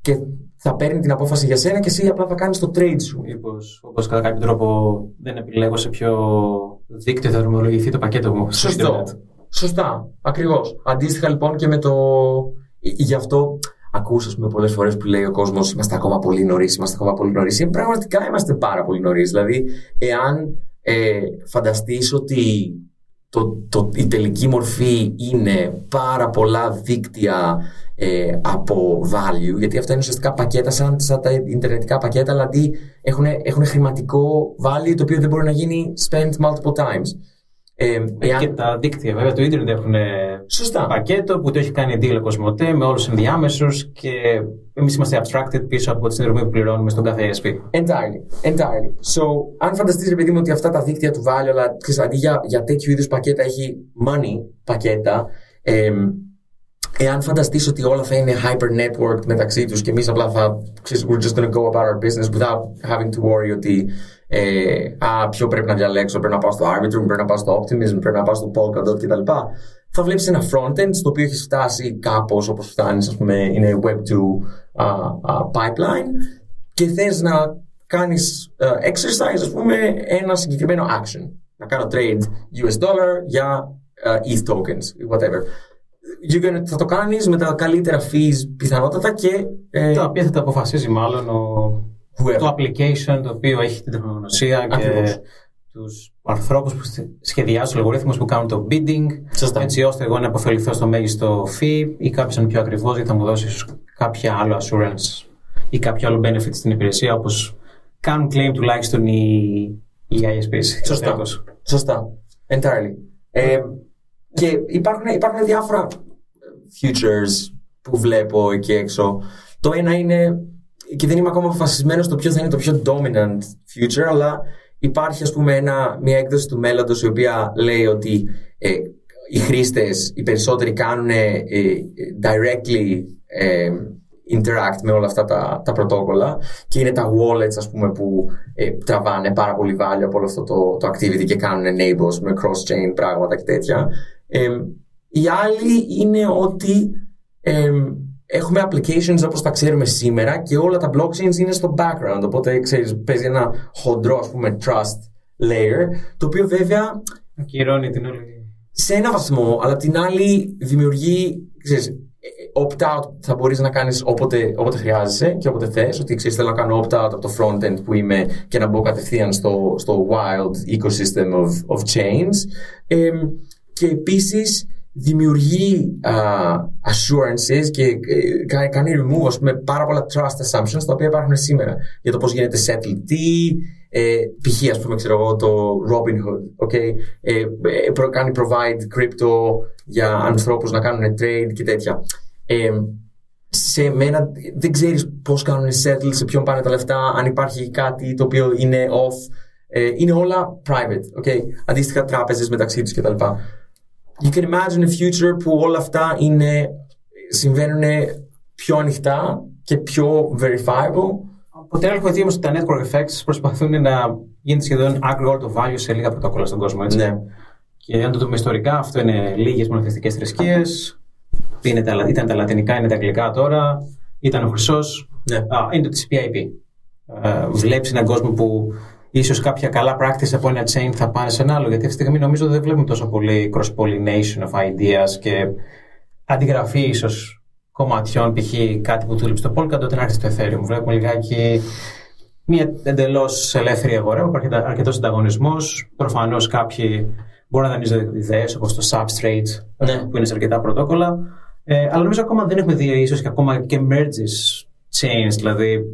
και θα παίρνει την απόφαση για σένα και εσύ απλά θα κάνεις το trade σου. Μήπως, όπως κατά κάποιο τρόπο, δεν επιλέγω σε ποιο δίκτυο θα δρομολογηθεί το πακέτο μου. Σωστό. Σωστά. Ακριβώς. Αντίστοιχα λοιπόν και με το. Γι' αυτό ακούσα, ας πούμε, πολλές φορές που λέει ο κόσμος: Είμαστε ακόμα πολύ νωρίς, είμαστε ακόμα πολύ νωρίς. Ε, πραγματικά είμαστε πάρα πολύ νωρίς. Δηλαδή, εάν ε, φανταστείς ότι το, το, η τελική μορφή είναι πάρα πολλά δίκτυα ε, από value, γιατί αυτά είναι ουσιαστικά πακέτα σαν, σαν τα ιντερνετικά πακέτα, δηλαδή έχουν, έχουν χρηματικό value το οποίο δεν μπορεί να γίνει spent multiple times. Ε, εάν... Και τα δίκτυα βέβαια του Ιντερνετ έχουν Σωστά. πακέτο που το έχει κάνει deal Κοσμοτέ με όλους του ενδιάμεσους και εμείς είμαστε abstracted πίσω από τη συνδρομή που πληρώνουμε στον κάθε ESP. Entirely. Entirely. So, αν φανταστείτε, παιδί μου, ότι αυτά τα δίκτυα του value, αλλά ξέρεις, αντί για, για τέτοιου είδους πακέτα έχει money πακέτα, ε, εάν φανταστείς ότι όλα θα είναι hyper networked μεταξύ τους και εμείς απλά θα, ξέρεις, we're just going to go about our business without having to worry ότι ε, α, ποιο πρέπει να διαλέξω, πρέπει να πάω στο Arbitrum, πρέπει να πάω στο Optimism, πρέπει να πάω στο Polkadot κτλ. Θα βλέπεις ένα frontend στο οποίο έχει φτάσει κάπως όπως φτάνεις, ας πούμε, είναι Web2 uh, uh, pipeline και θες να κάνεις uh, exercise, ας πούμε, ένα συγκεκριμένο action. Να κάνω trade US dollar για uh, ETH tokens, whatever. Gonna, θα το κάνεις με τα καλύτερα fees πιθανότατα και. Ε, τα οποία θα τα αποφασίζει μάλλον ο το application το οποίο έχει την τεχνογνωσία και τους ανθρώπους που σχεδιάζουν τους αλγορίθμους που κάνουν το bidding. Σωστά. Έτσι ώστε εγώ να αποφεληθώ στο μέγιστο fee ή κάποιο είναι πιο ακριβώς γιατί θα μου δώσει κάποια άλλο assurance ή κάποιο άλλο benefit στην υπηρεσία όπως κάνουν claim τουλάχιστον οι, οι ISPs. Σωστά. Σωστά. Entirely. Ε, και υπάρχουν, υπάρχουν διάφορα futures που βλέπω εκεί έξω. Το ένα είναι και δεν είμαι ακόμα αποφασισμένος στο ποιο θα είναι το πιο dominant future, αλλά υπάρχει ας πούμε ένα, μια έκδοση του μέλλοντος η οποία λέει ότι ε, οι χρήστες, οι περισσότεροι κάνουν ε, directly ε, interact με όλα αυτά τα, τα πρωτόκολλα και είναι τα wallets ας πούμε που ε, τραβάνε πάρα πολύ value από όλο αυτό το, το activity και κάνουν enables με cross-chain πράγματα και τέτοια. Ε, η άλλη είναι ότι ε, έχουμε applications όπως τα ξέρουμε σήμερα και όλα τα blockchains είναι στο background οπότε ξέρεις παίζει ένα χοντρό ας πούμε trust layer το οποίο βέβαια Ακυρώνει την όλη. σε ένα βαθμό, αλλά απ' την άλλη δημιουργεί, ξέρεις, opt-out θα μπορείς να κάνεις όποτε, όποτε χρειάζεσαι και όποτε θες, ότι ξέρεις θέλω να κάνω opt-out από το front-end που είμαι και να μπω κατευθείαν στο, στο wild ecosystem of, of chains ε, και επίσης δημιουργεί uh, assurances και ε, κάνει remove ας πούμε, πάρα πολλά trust assumptions τα οποία υπάρχουν σήμερα για το πώς γίνεται settle τι, ε, π.χ. ας πούμε ξέρω εγώ το Robinhood okay, ε, ε, προ, κάνει provide crypto για ανθρώπους να κάνουν trade και τέτοια. Ε, σε μένα δεν ξέρεις πώς κάνουν settle, σε ποιον πάνε τα λεφτά αν υπάρχει κάτι το οποίο είναι off. Ε, είναι όλα private okay, αντίστοιχα τράπεζες μεταξύ τους κτλ you can imagine a future που όλα αυτά είναι, συμβαίνουν πιο ανοιχτά και πιο verifiable. Από την άλλη έχω δει όμως ότι τα network effects προσπαθούν να γίνεται σχεδόν aggregate το value σε λίγα πρωτόκολλα στον κόσμο. Έτσι. Ναι. Και αν το δούμε ιστορικά, αυτό είναι λίγες μονοθεστικές θρησκείες. Ήταν τα λατινικά, είναι τα αγγλικά τώρα. Ήταν ο Χρυσός. Ναι. Είναι το TCP/IP. Ε, Βλέπεις έναν κόσμο που ίσως κάποια καλά practice από ένα chain θα πάνε σε ένα άλλο. Γιατί αυτή τη στιγμή νομίζω δεν βλέπουμε τόσο πολύ cross-pollination of ideas και αντιγραφή ίσως κομματιών, π.χ. κάτι που δούλεψε στο Polkadot να έρθει στο Ethereum. Βλέπουμε λιγάκι μια εντελώς ελεύθερη αγορά, που υπάρχει αρκετός ανταγωνισμός. Προφανώς κάποιοι μπορούν να δανείζονται ιδέες όπως το Substrate, Ναι. που είναι σε αρκετά πρωτόκολλα. Ε, αλλά νομίζω ακόμα δεν έχουμε δει ίσως και ακόμα και merges chains, δηλαδή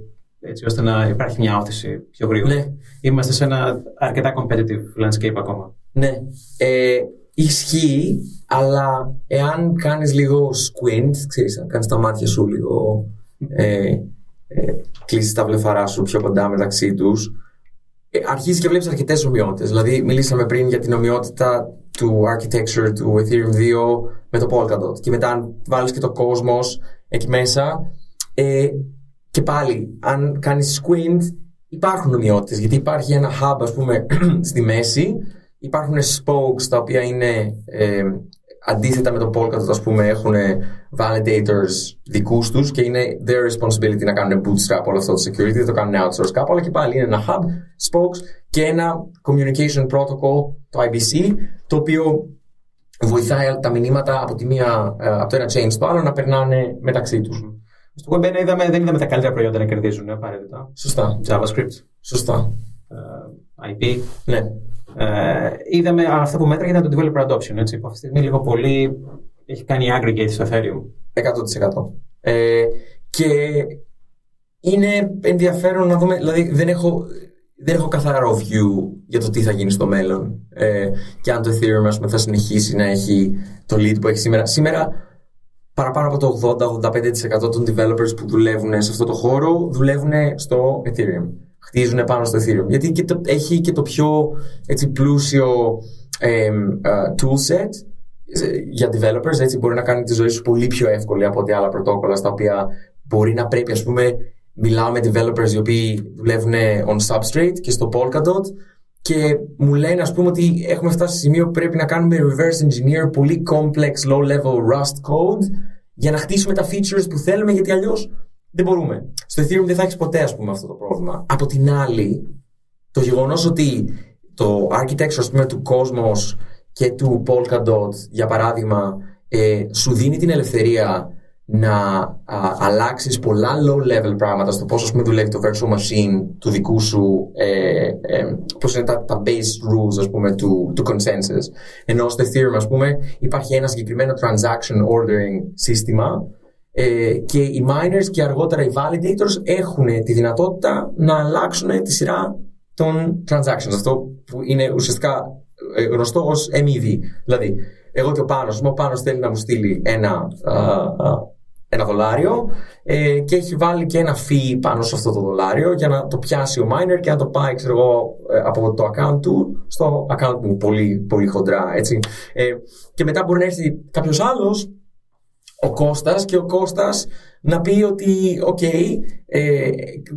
έτσι ώστε να υπάρχει μια όθηση πιο γρήγορα. Ναι. Είμαστε σε ένα αρκετά competitive landscape ακόμα. Ναι. Ε, ισχύει, αλλά εάν κάνεις λίγο squint, ξέρεις, αν κάνεις τα μάτια σου λίγο, ε, ε, κλείσεις τα βλεφαρά σου πιο κοντά μεταξύ τους, ε, αρχίζεις και βλέπεις αρκετές ομοιότητες. Δηλαδή, μιλήσαμε πριν για την ομοιότητα του architecture του Ethereum 2 με το Polkadot. Και μετά, αν βάλεις και το κόσμος εκεί μέσα, ε, και πάλι, αν κάνεις squint, υπάρχουν ομοιότητες. Γιατί υπάρχει ένα hub, ας πούμε, στη μέση, υπάρχουν spokes τα οποία είναι ε, αντίθετα με το Polkadot, ας πούμε, έχουν validators δικούς τους και είναι their responsibility να κάνουν bootstrap όλο αυτό το security, δεν το κάνουν outsource κάπου, αλλά και πάλι είναι ένα hub, spokes και ένα communication protocol, το IBC, το οποίο βοηθάει τα μηνύματα από, τη μία, ε, από το ένα chain στο άλλο να περνάνε μεταξύ τους. Στο Web 1 είδαμε, δεν είδαμε τα καλύτερα προϊόντα να κερδίζουν απαραίτητα. Σωστά. JavaScript, Σωστά. ε, IP. Ναι. Ε, είδαμε αυτά που μέτραγε ήταν το developer adoption. Έτσι, που αυτή τη στιγμή λίγο πολύ έχει κάνει aggregate στο Ethereum. 100%. Ε, και είναι ενδιαφέρον να δούμε, δηλαδή δεν έχω, δεν έχω καθαρό view για το τι θα γίνει στο μέλλον ε, και αν το Ethereum ας πούμε, θα συνεχίσει να έχει το lead που έχει σήμερα. Σήμερα παραπάνω από το 80-85% των developers που δουλεύουν σε αυτό το χώρο δουλεύουν στο Ethereum. Χτίζουν πάνω στο Ethereum. Γιατί και το, έχει και το πιο έτσι, πλούσιο ε, ε, toolset για developers. Έτσι μπορεί να κάνει τη ζωή σου πολύ πιο εύκολη από ό,τι άλλα πρωτόκολλα στα οποία μπορεί να πρέπει, ας πούμε, μιλάω με developers οι οποίοι δουλεύουν on Substrate και στο Polkadot και μου λένε, ας πούμε, ότι έχουμε φτάσει σε σημείο που πρέπει να κάνουμε reverse engineer πολύ complex low-level Rust code για να χτίσουμε τα features που θέλουμε, γιατί αλλιώς δεν μπορούμε. Στο Ethereum δεν θα έχεις ποτέ, ας πούμε, αυτό το πρόβλημα. Από την άλλη, το γεγονός ότι το architecture, ας πούμε, του Cosmos και του Polkadot, για παράδειγμα, ε, σου δίνει την ελευθερία να α, αλλάξεις πολλά low-level πράγματα στο πώς, ας πούμε, δουλεύει το virtual machine του δικού σου, ε, ε, πώς είναι τα, τα base rules, ας πούμε, του, του consensus. Ενώ στο Ethereum, ας πούμε, υπάρχει ένα συγκεκριμένο transaction ordering σύστημα ε, και οι miners και αργότερα οι validators έχουν τη δυνατότητα να αλλάξουν τη σειρά των transactions. Αυτό που είναι ουσιαστικά ε, γνωστό ως MEV. Δηλαδή, εγώ και ο Πάνος, ο Πάνος θέλει να μου στείλει ένα, α, α, ένα δολάριο ε, και έχει βάλει και ένα fee πάνω σε αυτό το δολάριο για να το πιάσει ο miner και να το πάει ξέρω εγώ, ε, από το account του στο account μου πολύ, πολύ χοντρά. Έτσι. Ε, και μετά μπορεί να έρθει κάποιος άλλος ο Κώστας και ο Κώστας να πει ότι, οκ, ε,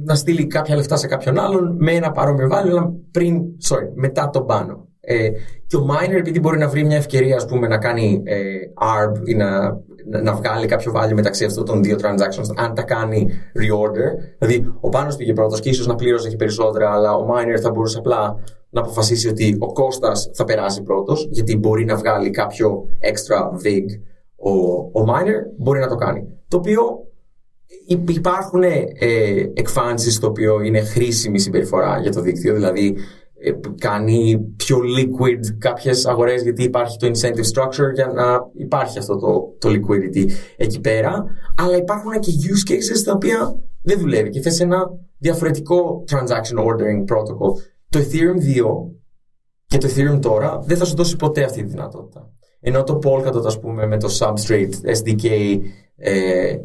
να στείλει κάποια λεφτά σε κάποιον άλλον με ένα παρόμοιο value, αλλά πριν, sorry, μετά τον πάνω. Ε, και ο miner, επειδή μπορεί να βρει μια ευκαιρία, ας πούμε, να κάνει ε, ARB ή να, να βγάλει κάποιο value μεταξύ αυτών των δύο transactions, αν τα κάνει reorder, δηλαδή ο Πάνος πήγε πρώτος και ίσως να πλήρωσε και περισσότερα, αλλά ο miner θα μπορούσε απλά να αποφασίσει ότι ο Κώστας θα περάσει πρώτος, γιατί μπορεί να βγάλει κάποιο extra vig ο, ο miner, μπορεί να το κάνει. Το οποίο υπάρχουν ε, εκφάνσεις το οποίο είναι χρήσιμη συμπεριφορά για το δίκτυο, δηλαδή ε, κάνει πιο liquid κάποιες αγορές γιατί υπάρχει το incentive structure για να υπάρχει αυτό το, το liquidity εκεί πέρα. Αλλά υπάρχουν και use cases τα οποία δεν δουλεύει και θες ένα διαφορετικό transaction ordering protocol. Το Ethereum 2 και το Ethereum τώρα δεν θα σου δώσει ποτέ αυτή τη δυνατότητα. Ενώ το Polkadot ας πούμε με το Substrate SDK ε,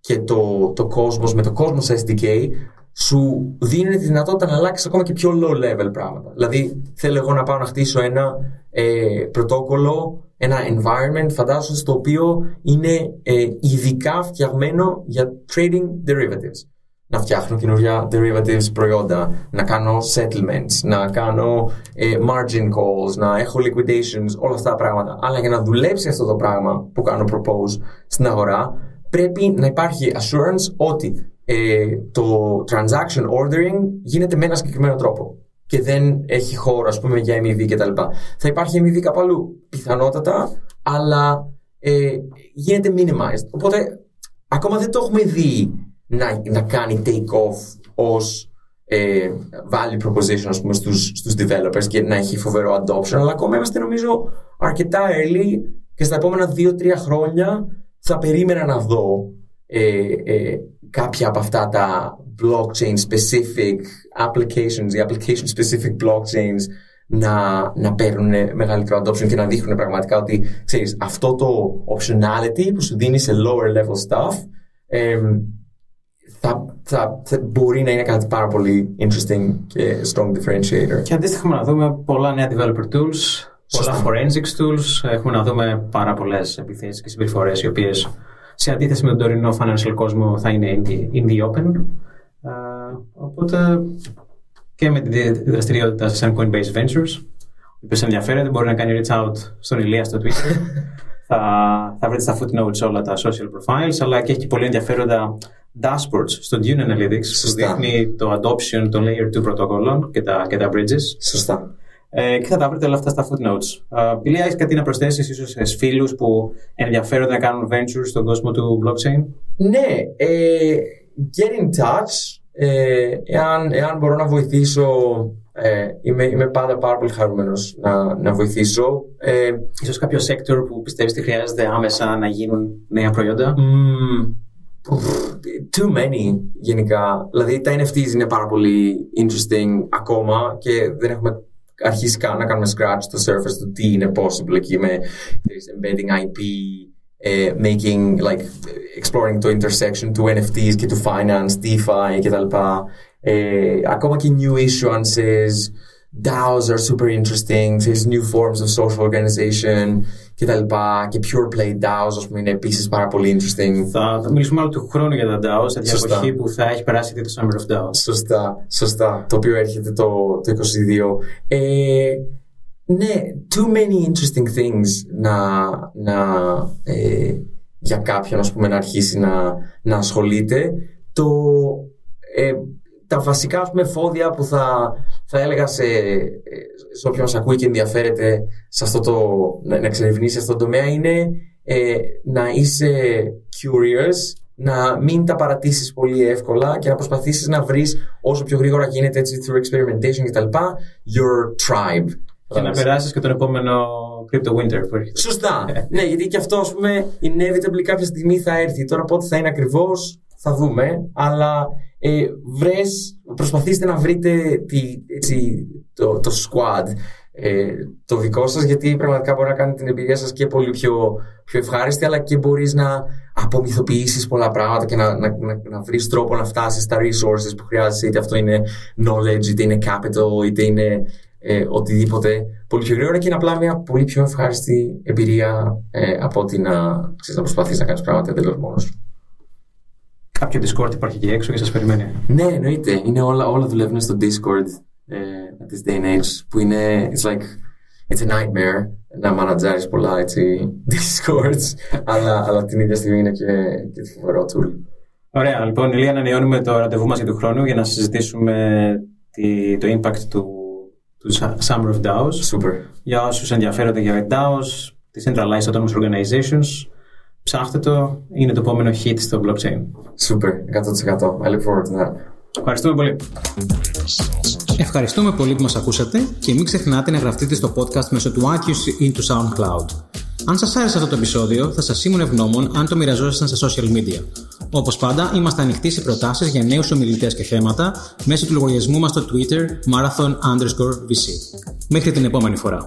και το, το Cosmos με το Cosmos SDK σου δίνουν τη δυνατότητα να αλλάξεις ακόμα και πιο low level πράγματα. Δηλαδή, θέλω εγώ να πάω να χτίσω ένα ε, πρωτόκολλο, ένα environment, φαντάζομαι, στο οποίο είναι ε, ειδικά φτιαγμένο για trading derivatives. Να φτιάχνω καινούργια derivatives προϊόντα, να κάνω settlements, να κάνω ε, margin calls, να έχω liquidations, όλα αυτά τα πράγματα. Αλλά για να δουλέψει αυτό το πράγμα που κάνω propose στην αγορά, πρέπει να υπάρχει assurance ότι ε, το transaction ordering γίνεται με ένα συγκεκριμένο τρόπο και δεν έχει χώρο, ας πούμε, για MEV κτλ. Θα υπάρχει MEV κάπου αλλού, πιθανότατα, αλλά ε, γίνεται minimized. Οπότε, ακόμα δεν το έχουμε δει να, να κάνει take-off ως ε, value proposition, ας πούμε, στους, στους developers και να έχει φοβερό adoption, αλλά ακόμα είμαστε, νομίζω, αρκετά early και στα επόμενα 2-3 χρόνια θα περίμενα να δω ε, ε, κάποια από αυτά τα blockchain specific applications, οι application specific blockchains να, να παίρνουν μεγαλύτερο adoption και να δείχνουν πραγματικά ότι ξέρεις, αυτό το optionality που σου δίνει σε lower level stuff θα, θα, θα, μπορεί να είναι κάτι πάρα πολύ interesting και strong differentiator. Και αντίστοιχα να δούμε πολλά νέα developer tools, πολλά forensics tools, έχουμε να δούμε πάρα πολλές επιθέσεις και συμπεριφορές οι οποίες σε αντίθεση με τον τωρινό financial κόσμο θα είναι in the, in the open. Uh, οπότε και με τη δραστηριότητα σαν Coinbase Ventures, ο οποίος ενδιαφέρεται μπορεί να κάνει reach out στον Ηλία στο Twitter. θα, θα βρείτε στα footnotes όλα τα social profiles, αλλά και έχει πολύ ενδιαφέροντα dashboards στο Dune Analytics Σωστά. που δείχνει το adoption των layer 2 πρωτοκόλλων και τα, και τα bridges. Σωστά. Ε, και θα τα βρείτε όλα αυτά στα footnotes. Uh, Ηλία, έχεις κάτι να προσθέσεις ίσως σε φίλους που ενδιαφέρονται να κάνουν ventures στον κόσμο του blockchain; Ναι, ε, get in touch. Ε, εάν, εάν μπορώ να βοηθήσω, ε, είμαι, είμαι πάντα πάρα πολύ χαρούμενος να, να βοηθήσω. Ε, ίσως κάποιο sector που πιστεύεις ότι χρειάζεται άμεσα να γίνουν νέα προϊόντα; Mm, too many γενικά. Δηλαδή τα NFTs είναι πάρα πολύ interesting ακόμα και δεν έχουμε αρχίσει να κάνουμε scratch το surface του τι είναι possible εκεί με embedding IP, uh, making, like, exploring το intersection του NFTs και του finance, DeFi κτλ. Uh, ακόμα και new issuances, DAOs are super interesting, there's new forms of social organization και τα λοιπά. Και pure play DAOs, ας πούμε, είναι επίσης πάρα πολύ interesting. Θα, θα μιλήσουμε άλλο του χρόνου για τα DAOs, σε μια εποχή που θα έχει περάσει το Summer of DAOs. Σωστά, σωστά. Το οποίο έρχεται το, το 22. Ε, ναι, too many interesting things να, να, ε, για κάποιον ας πούμε, να αρχίσει να, να ασχολείται. Το, ε, τα βασικά ας πούμε, φόδια που θα, θα έλεγα σε, σε όποιον μας ακούει και ενδιαφέρεται σε αυτό το, να, να εξερευνήσει αυτό το τομέα είναι ε, να είσαι curious, να μην τα παρατήσεις πολύ εύκολα και να προσπαθήσεις να βρεις όσο πιο γρήγορα γίνεται έτσι through experimentation κτλ. your tribe. Και να περάσεις και τον επόμενο Crypto Winter που έρχεται. Σωστά. ναι, γιατί και αυτό, ας πούμε, inevitably κάποια στιγμή θα έρθει. Τώρα πότε θα είναι ακριβώς, θα δούμε. Αλλά ε, βρες, προσπαθήστε να βρείτε τη, έτσι, το, το squad ε, το δικό σας γιατί πραγματικά μπορεί να κάνει την εμπειρία σας και πολύ πιο, πιο ευχάριστη αλλά και μπορείς να απομυθοποιήσεις πολλά πράγματα και να, να, να, να βρεις τρόπο να φτάσεις στα resources που χρειάζεσαι είτε αυτό είναι knowledge είτε είναι capital είτε είναι ε, οτιδήποτε πολύ πιο γρήγορα και είναι απλά μια πολύ πιο ευχάριστη εμπειρία ε, από ότι να, ξέρεις, να προσπαθείς να κάνεις πράγματα εντελώς μόνος σου. Κάποιο Discord υπάρχει εκεί έξω και σας περιμένει. Ναι, εννοείται. Είναι όλα, όλα δουλεύουν στο Discord ε, this day and age που είναι, it's like, it's a nightmare να μανατζάρεις πολλά έτσι Discords αλλά, αλλά την ίδια στιγμή είναι και, και φοβερό tool. Ωραία, λοιπόν, Ηλία, ανανεώνουμε το ραντεβού μας για του χρόνου για να συζητήσουμε τη, το impact του, του Summer of DAOs. Super. Για όσους ενδιαφέρονται για DAOs, τις Centralized Autonomous Organizations, ψάχτε το, είναι το επόμενο hit στο blockchain. Super, 100%. I look forward to that. Ευχαριστούμε πολύ. Ευχαριστούμε πολύ που μας ακούσατε και μην ξεχνάτε να γραφτείτε στο podcast μέσω του iTunes ή του SoundCloud. Αν σας άρεσε αυτό το επεισόδιο, θα σας ήμουν ευγνώμων αν το μοιραζόσασταν στα social media. Όπως πάντα, είμαστε ανοιχτοί σε προτάσεις για νέους ομιλητές και θέματα μέσω του λογαριασμού μας στο Twitter marathon underscore VC. Μέχρι την επόμενη φορά.